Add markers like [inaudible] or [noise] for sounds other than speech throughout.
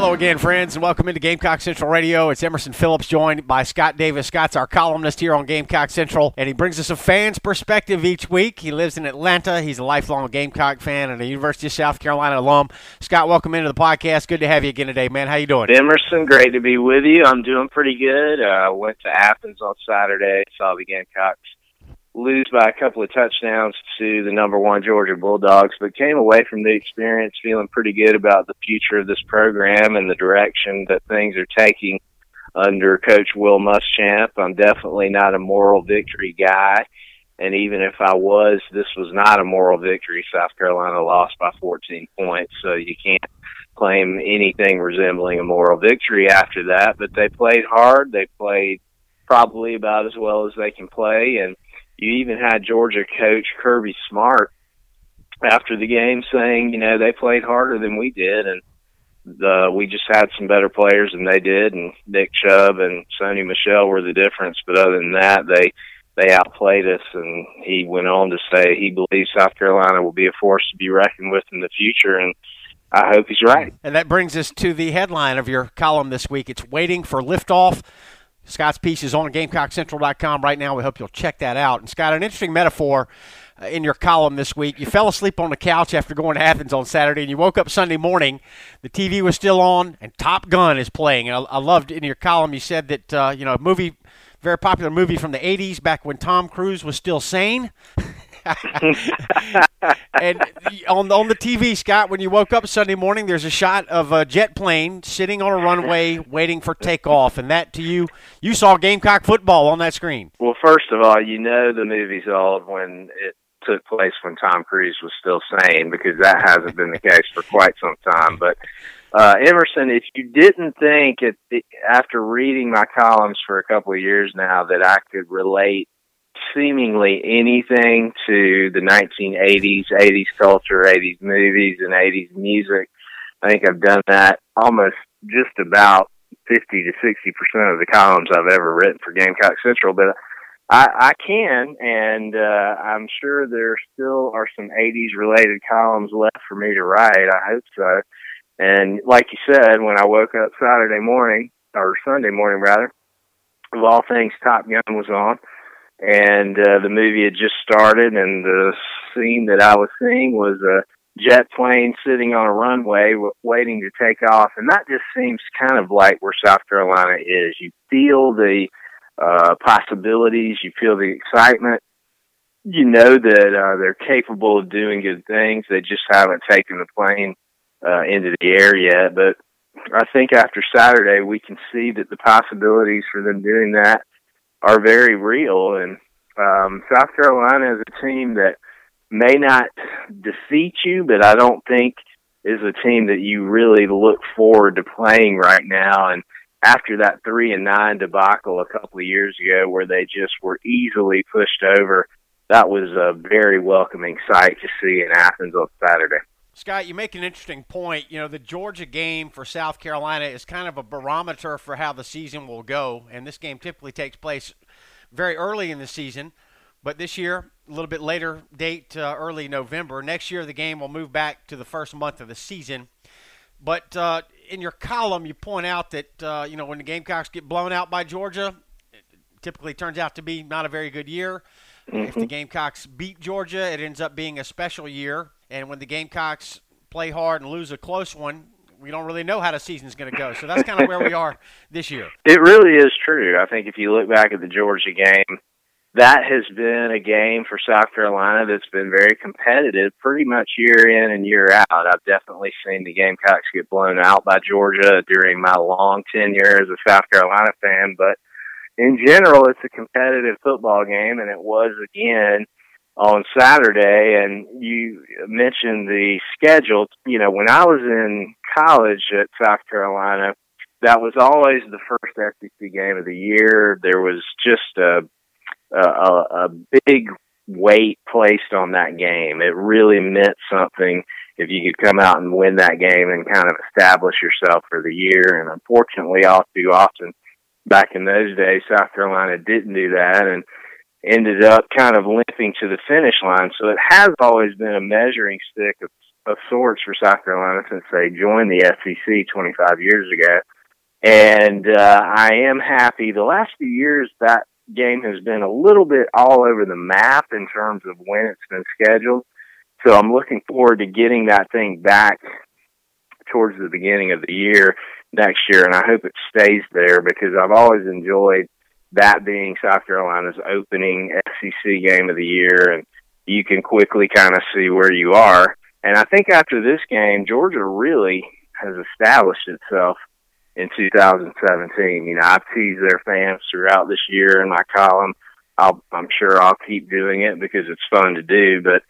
Hello again, friends, and welcome into Gamecock Central Radio. It's Emerson Phillips joined by Scott Davis. Scott's our columnist here on Gamecock Central, and he brings us a fan's perspective each week. He lives in Atlanta. He's a lifelong Gamecock fan and a University of South Carolina alum. Scott, welcome into the podcast. Good to have you again today, man. How you doing? Emerson, great to be with you. I'm doing pretty good. I uh, went to Athens on Saturday, saw the Gamecocks lose by a couple of touchdowns to the number one Georgia Bulldogs, but came away from the experience feeling pretty good about the future of this program and the direction that things are taking under Coach Will Muschamp. I'm definitely not a moral victory guy. And even if I was, this was not a moral victory. South Carolina lost by 14 points, so you can't claim anything resembling a moral victory after that. But they played hard. They played probably about as well as they can play. And you even had Georgia coach Kirby Smart after the game saying, you know, they played harder than we did, and the, we just had some better players than they did, and Nick Chubb and Sony Michel were the difference. But other than that, they they outplayed us, and he went on to say he believes South Carolina will be a force to be reckoned with in the future, and I hope he's right. And that brings us to the headline of your column this week. It's waiting for liftoff. Scott's piece is on GamecockCentral.com right now. We hope you'll check that out. And Scott, an interesting metaphor uh, in your column this week. You fell asleep on the couch after going to Athens on Saturday, and you woke up Sunday morning. The TV was still on, and Top Gun is playing. And I, loved in your column you said that uh, you know a movie, very popular movie from the '80s, back when Tom Cruise was still sane. [laughs] [laughs] and on on the TV, Scott, when you woke up Sunday morning, there's a shot of a jet plane sitting on a runway waiting for takeoff, and that to you, you saw Gamecock football on that screen. Well, first of all, you know the movie's old when it took place when Tom Cruise was still sane, because that hasn't been the case for quite some time. But uh, Emerson, if you didn't think after reading my columns for a couple of years now that I could relate seemingly anything to the 1980s, 80s culture, 80s movies, and 80s music. I think I've done that almost just about 50 to 60 percent of the columns I've ever written for Gamecock Central, but I, I can, and uh, I'm sure there still are some 80s related columns left for me to write. I hope so. And like you said, when I woke up Saturday morning or Sunday morning rather, of all things, Top Gun was on and uh, the movie had just started, and the scene that I was seeing was a jet plane sitting on a runway w- waiting to take off. And that just seems kind of like where South Carolina is. You feel the uh, possibilities, you feel the excitement. You know that uh, they're capable of doing good things. They just haven't taken the plane uh, into the air yet. But I think after Saturday, we can see that the possibilities for them doing that are very real. And um, South Carolina is a team that may not defeat you, but I don't think is a team that you really look forward to playing right now. And after that three and nine debacle a couple of years ago, where they just were easily pushed over, that was a very welcoming sight to see in Athens on Saturday. Scott, you make an interesting point. You know, the Georgia game for South Carolina is kind of a barometer for how the season will go, and this game typically takes place very early in the season. But this year, a little bit later date, uh, early November. Next year, the game will move back to the first month of the season. But uh, in your column, you point out that uh, you know when the Gamecocks get blown out by Georgia, it typically turns out to be not a very good year. Mm-hmm. If the Gamecocks beat Georgia, it ends up being a special year. And when the Gamecocks play hard and lose a close one, we don't really know how the season's going to go. So that's kind of where we are this year. It really is true. I think if you look back at the Georgia game, that has been a game for South Carolina that's been very competitive pretty much year in and year out. I've definitely seen the Gamecocks get blown out by Georgia during my long tenure as a South Carolina fan, but in general, it's a competitive football game, and it was again on Saturday. And you mentioned the schedule. You know, when I was in college at South Carolina, that was always the first SEC game of the year. There was just a a, a big weight placed on that game. It really meant something if you could come out and win that game and kind of establish yourself for the year. And unfortunately, all too often back in those days, South Carolina didn't do that and ended up kind of limping to the finish line. So it has always been a measuring stick of, of sorts for South Carolina since they joined the SEC 25 years ago. And uh, I am happy. The last few years, that game has been a little bit all over the map in terms of when it's been scheduled. So I'm looking forward to getting that thing back towards the beginning of the year next year, and I hope it stays there because I've always enjoyed that being South Carolina's opening SEC game of the year, and you can quickly kind of see where you are. And I think after this game, Georgia really has established itself in 2017. You know, I've teased their fans throughout this year in my column. I'll, I'm sure I'll keep doing it because it's fun to do. But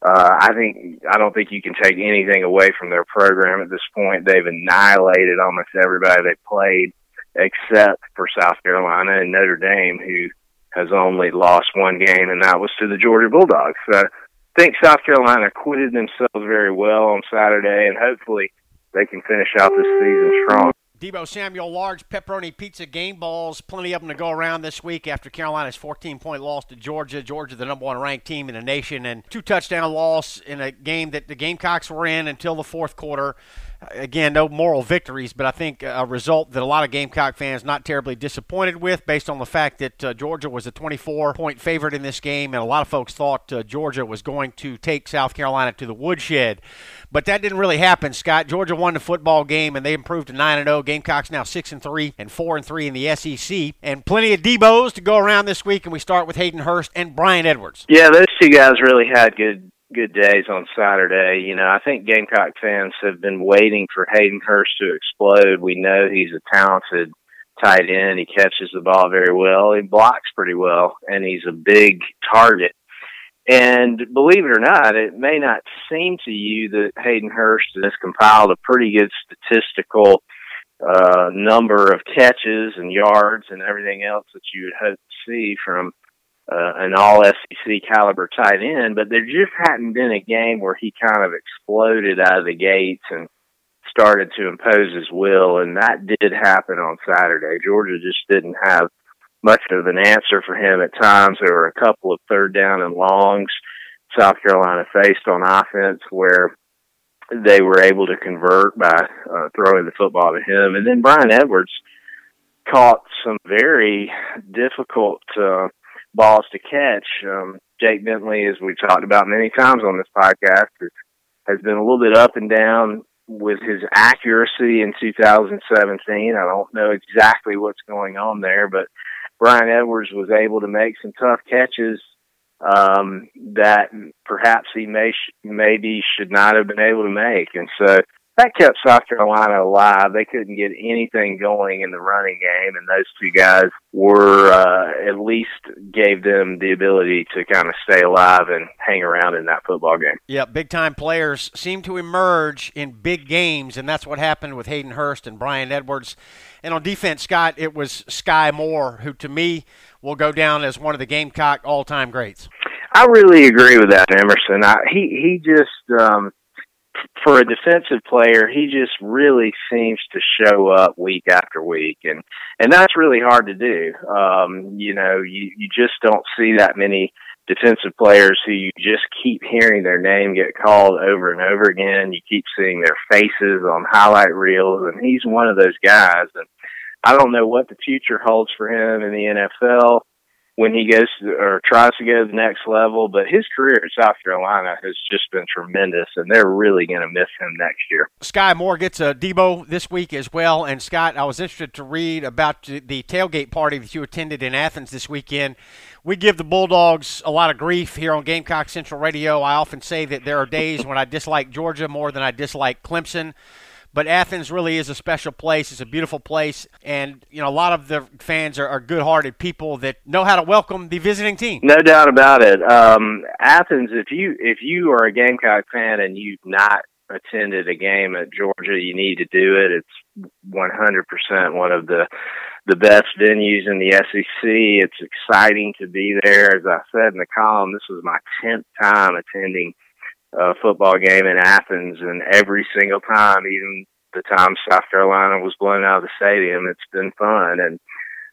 uh, I think I don't think you can take anything away from their program at this point. They've annihilated almost everybody they played, except for South Carolina and Notre Dame, who has only lost one game, and that was to the Georgia Bulldogs. So I think South Carolina acquitted themselves very well on Saturday, and hopefully they can finish out this season strong. Deebo Samuel, large pepperoni pizza game balls, plenty of them to go around this week after Carolina's 14 point loss to Georgia. Georgia, the number one ranked team in the nation, and two touchdown loss in a game that the Gamecocks were in until the fourth quarter again, no moral victories, but I think a result that a lot of Gamecock fans not terribly disappointed with, based on the fact that uh, Georgia was a 24-point favorite in this game, and a lot of folks thought uh, Georgia was going to take South Carolina to the woodshed. But that didn't really happen, Scott. Georgia won the football game, and they improved to 9 0. Gamecocks now 6 and 3 and 4 and 3 in the SEC, and plenty of Deebos to go around this week. And we start with Hayden Hurst and Bryan Edwards. Yeah, those two guys really had good good days on Saturday. You know, I think Gamecock fans have been waiting for Hayden Hurst to explode. We know he's a talented tight end. He catches the ball very well. He blocks pretty well, and he's a big target. And believe it or not, it may not seem to you that Hayden Hurst has compiled a pretty good statistical uh, number of catches and yards and everything else that you would hope to see from uh, an all SEC caliber tight end, but there just hadn't been a game where he kind of exploded out of the gates and started to impose his will, and that did happen on Saturday. Georgia just didn't have much of an answer for him at times. There were a couple of third down and longs South Carolina faced on offense where they were able to convert by uh, throwing the football to him. And then Bryan Edwards caught some very difficult uh, balls to catch. Um, Jake Bentley, as we've talked about many times on this podcast, has has been a little bit up and down with his accuracy in 2017. I don't know exactly what's going on there, but Bryan Edwards was able to make some tough catches um, that perhaps he may sh- maybe should not have been able to make, and so that kept South Carolina alive. They couldn't get anything going in the running game, and those two guys were uh, at least gave them the ability to kind of stay alive and hang around in that football game. Yeah, big time players seem to emerge in big games, and that's what happened with Hayden Hurst and Bryan Edwards. And on defense, Scott, it was Skai Moore, who to me will go down as one of the Gamecock all-time greats. I really agree with that, Emerson. I, he he just um, for a defensive player, he just really seems to show up week after week, and and that's really hard to do. Um, you know, you you just don't see that many defensive players who you just keep hearing their name get called over and over again. You keep seeing their faces on highlight reels, and he's one of those guys. And I don't know what the future holds for him in the NFL when he goes to, or tries to go to the next level. But his career at South Carolina has just been tremendous, and they're really going to miss him next year. Skai Moore gets a Deebo this week as well. And Scott, I was interested to read about the tailgate party that you attended in Athens this weekend. We give the Bulldogs a lot of grief here on Gamecock Central Radio. I often say that there are days when I dislike Georgia more than I dislike Clemson but Athens really is a special place. It's a beautiful place, and you know a lot of the fans are, are good-hearted people that know how to welcome the visiting team. No doubt about it. Um, Athens, if you if you are a Gamecock fan and you've not attended a game at Georgia, you need to do it. It's 100% one of the the best venues in the SEC. It's exciting to be there. As I said in the column, this was my 10th time attending uh, football game in Athens, and every single time, even the time South Carolina was blown out of the stadium, it's been fun. And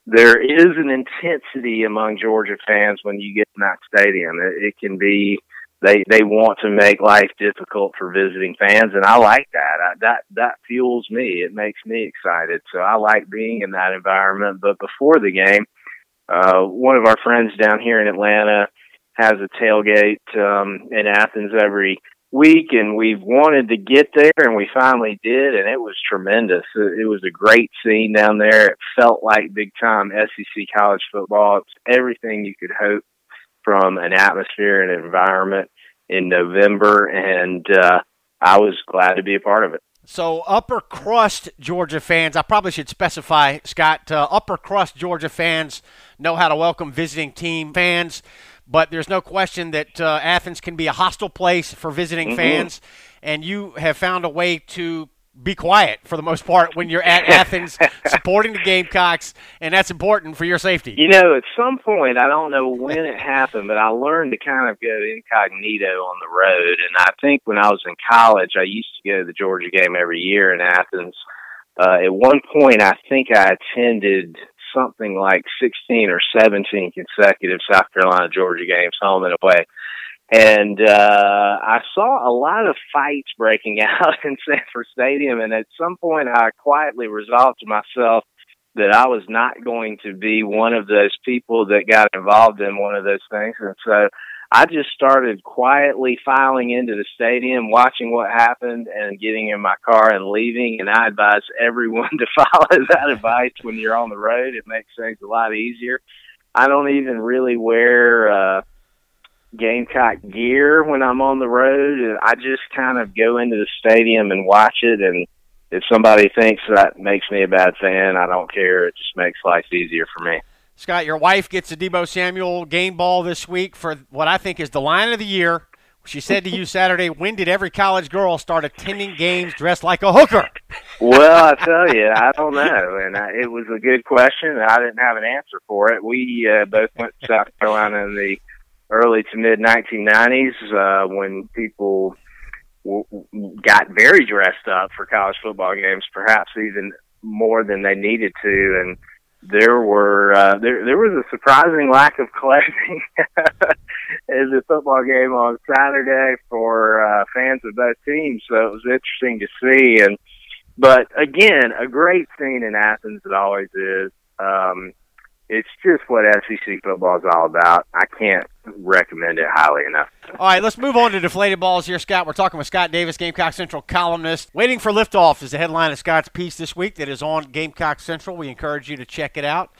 there is an intensity among Georgia fans when you get in that stadium. It, it can be they they want to make life difficult for visiting fans, and I like that. I, that that fuels me. It makes me excited. So I like being in that environment. But before the game, uh, one of our friends down here in Atlanta has a tailgate um, in Athens every week, and we've wanted to get there, and we finally did, and it was tremendous. It was a great scene down there. It felt like big time SEC college football. It's everything you could hope from an atmosphere and environment in November, and uh, I was glad to be a part of it. So, upper crust Georgia fans, I probably should specify, Scott, uh, upper crust Georgia fans know how to welcome visiting team fans but there's no question that uh, Athens can be a hostile place for visiting mm-hmm. fans, and you have found a way to be quiet for the most part when you're at [laughs] Athens supporting the Gamecocks, and that's important for your safety. You know, at some point, I don't know when it happened, but I learned to kind of go incognito on the road. And I think when I was in college, I used to go to the Georgia game every year in Athens. Uh, at one point, I think I attended something like 16 or 17 consecutive South Carolina Georgia games, home and away. And uh, I saw a lot of fights breaking [laughs] out in Sanford Stadium, and at some point, I quietly resolved to myself that I was not going to be one of those people that got involved in one of those things. And so I just started quietly filing into the stadium, watching what happened, and getting in my car and leaving. And I advise everyone [laughs] to follow [laughs] that advice when you're on the road. It makes things a lot easier. I don't even really wear uh, Gamecock gear when I'm on the road. and I just kind of go into the stadium and watch it. And if somebody thinks that makes me a bad fan, I don't care. It just makes life easier for me. Scott, your wife gets a Deebo Samuel game ball this week for what I think is the line of the year. She said to you [laughs] Saturday, when did every college girl start attending games dressed like a hooker? Well, I tell you, I don't [laughs] know. And I, it was a good question, and I didn't have an answer for it. We uh, both went to South Carolina in the early to mid 1990s uh, when people w- got very dressed up for college football games, perhaps even more than they needed to. And there were uh, there there was a surprising lack of clothing [laughs] as a football game on Saturday for uh, fans of both teams. So it was interesting to see. And but again, a great scene in Athens. It always is. Um, it's just what SEC football is all about. I can't recommend it highly enough. All right, let's move on to deflated balls here, Scott. We're talking with Scott Davis, Gamecock Central columnist. Waiting for liftoff is the headline of Scott's piece this week that is on Gamecock Central. We encourage you to check it out.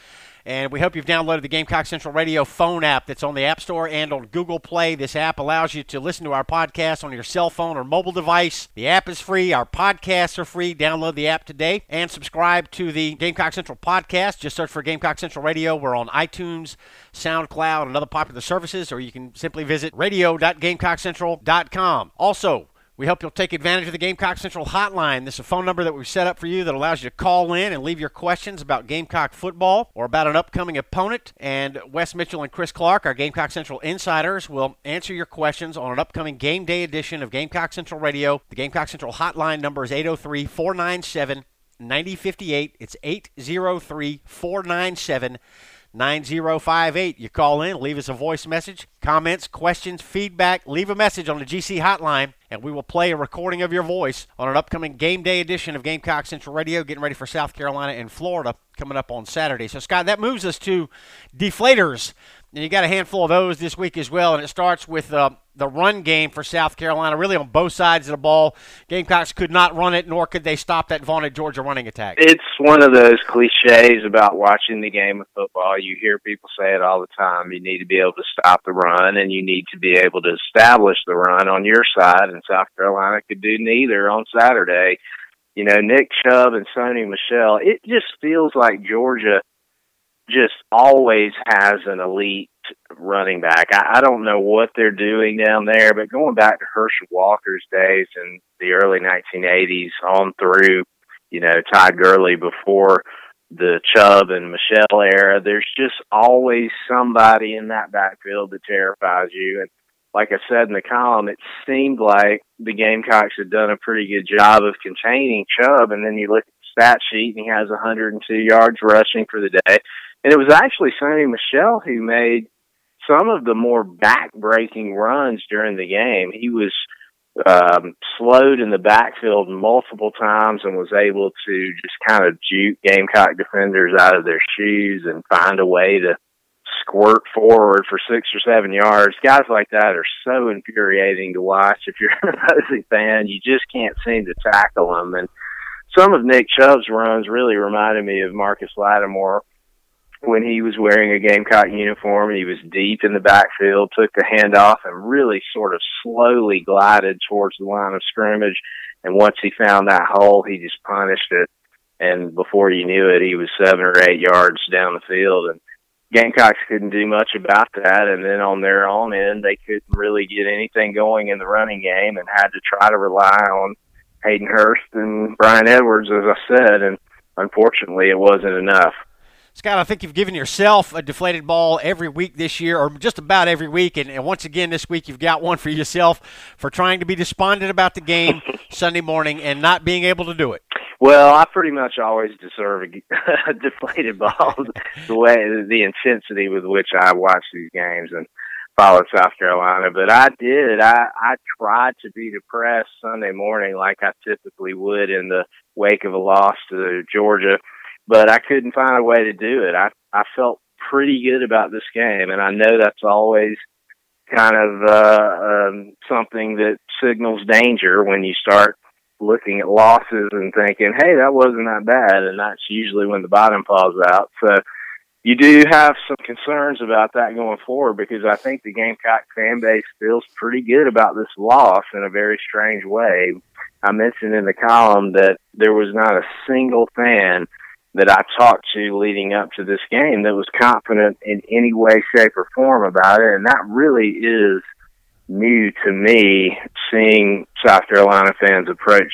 And we hope you've downloaded the Gamecock Central Radio phone app that's on the App Store and on Google Play. This app allows you to listen to our podcast on your cell phone or mobile device. The app is free. Our podcasts are free. Download the app today and subscribe to the Gamecock Central podcast. Just search for Gamecock Central Radio. We're on iTunes, SoundCloud, and other popular services, or you can simply visit radio.gamecockcentral.com. Also, we hope you'll take advantage of the Gamecock Central hotline. This is a phone number that we've set up for you that allows you to call in and leave your questions about Gamecock football or about an upcoming opponent. And Wes Mitchell and Chris Clark, our Gamecock Central insiders, will answer your questions on an upcoming game day edition of Gamecock Central Radio. The Gamecock Central hotline number is 803 497 9058. It's 803 497 9058. You call in, leave us a voice message, comments, questions, feedback, leave a message on the GC hotline, and we will play a recording of your voice on an upcoming game day edition of Gamecock Central Radio, getting ready for South Carolina and Florida coming up on Saturday. So, Scott, that moves us to deflators. And you got a handful of those this week as well, and it starts with uh, the run game for South Carolina, really on both sides of the ball. Gamecocks could not run it, nor could they stop that vaunted Georgia running attack. It's one of those cliches about watching the game of football. You hear people say it all the time. You need to be able to stop the run, and you need to be able to establish the run on your side. And South Carolina could do neither on Saturday. You know, Nick Chubb and Sony Michel, It just feels like Georgia just always has an elite running back. I, I don't know what they're doing down there, but going back to Herschel Walker's days in the early 1980s on through, you know, Todd Gurley before the Chubb and Michel era, there's just always somebody in that backfield that terrifies you. And like I said in the column, it seemed like the Gamecocks had done a pretty good job of containing Chubb. And then you look at the stat sheet and he has 102 yards rushing for the day. And it was actually Sony Michel who made some of the more back-breaking runs during the game. He was um, slowed in the backfield multiple times and was able to just kind of juke Gamecock defenders out of their shoes and find a way to squirt forward for six or seven yards. Guys like that are so infuriating to watch. If you're an opposing fan, you just can't seem to tackle them. And some of Nick Chubb's runs really reminded me of Marcus Lattimore when he was wearing a Gamecock uniform. He was deep in the backfield, took the handoff, and really sort of slowly glided towards the line of scrimmage. And once he found that hole, he just punished it. And before you knew it, he was seven or eight yards down the field. And Gamecocks couldn't do much about that. And then on their own end, they couldn't really get anything going in the running game and had to try to rely on Hayden Hurst and Bryan Edwards, as I said. And unfortunately, it wasn't enough. Scott, I think you've given yourself a deflated ball every week this year, or just about every week. And, and, once again, this week you've got one for yourself for trying to be despondent about the game [laughs] Sunday morning and not being able to do it. Well, I pretty much always deserve a, [laughs] deflated ball. [laughs] the way, the intensity with which I watch these games and follow South Carolina, but I did. I I tried to be depressed Sunday morning like I typically would in the wake of a loss to Georgia but I couldn't find a way to do it. I I felt pretty good about this game, and I know that's always kind of uh, um, something that signals danger when you start looking at losses and thinking, "Hey, that wasn't that bad," and that's usually when the bottom falls out. So you do have some concerns about that going forward because I think the Gamecock fan base feels pretty good about this loss in a very strange way. I mentioned in the column that there was not a single fan that I talked to leading up to this game that was confident in any way, shape, or form about it. And that really is new to me seeing South Carolina fans approach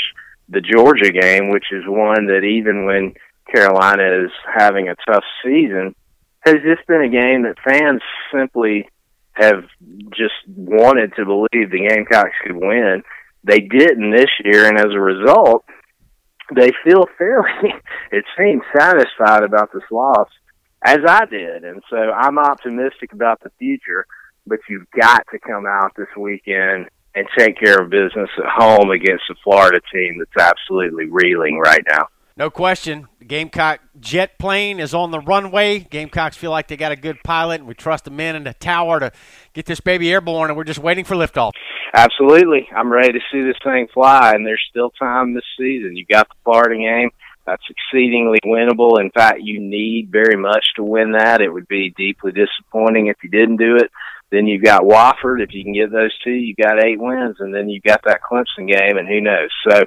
the Georgia game, which is one that even when Carolina is having a tough season, has just been a game that fans simply have just wanted to believe the Gamecocks could win. They didn't this year, and as a result, they feel fairly, [laughs] it seems, satisfied about this loss, as I did. And so I'm optimistic about the future, but you've got to come out this weekend and take care of business at home against a Florida team that's absolutely reeling right now. No question. Gamecock jet plane is on the runway. Gamecocks feel like they got a good pilot, and we trust the men in the tower to get this baby airborne, and we're just waiting for liftoff. Absolutely. I'm ready to see this thing fly, and there's still time this season. You got the Florida game. That's exceedingly winnable. In fact, you need very much to win that. It would be deeply disappointing if you didn't do it. Then you've got Wofford. If you can get those two, you got eight wins, and then you've got that Clemson game, and who knows? So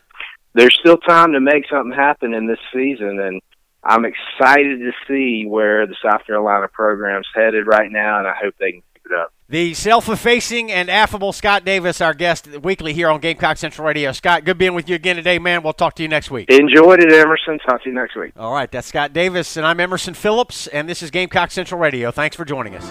there's still time to make something happen in this season, and I'm excited to see where the South Carolina program's headed right now, and I hope they can keep it up. The self-effacing and affable Scott Davis, our guest weekly here on Gamecock Central Radio. Scott, good being with you again today, man. We'll talk to you next week. Enjoyed it, Emerson. Talk to you next week. All right, that's Scott Davis, and I'm Emerson Phillips, and this is Gamecock Central Radio. Thanks for joining us.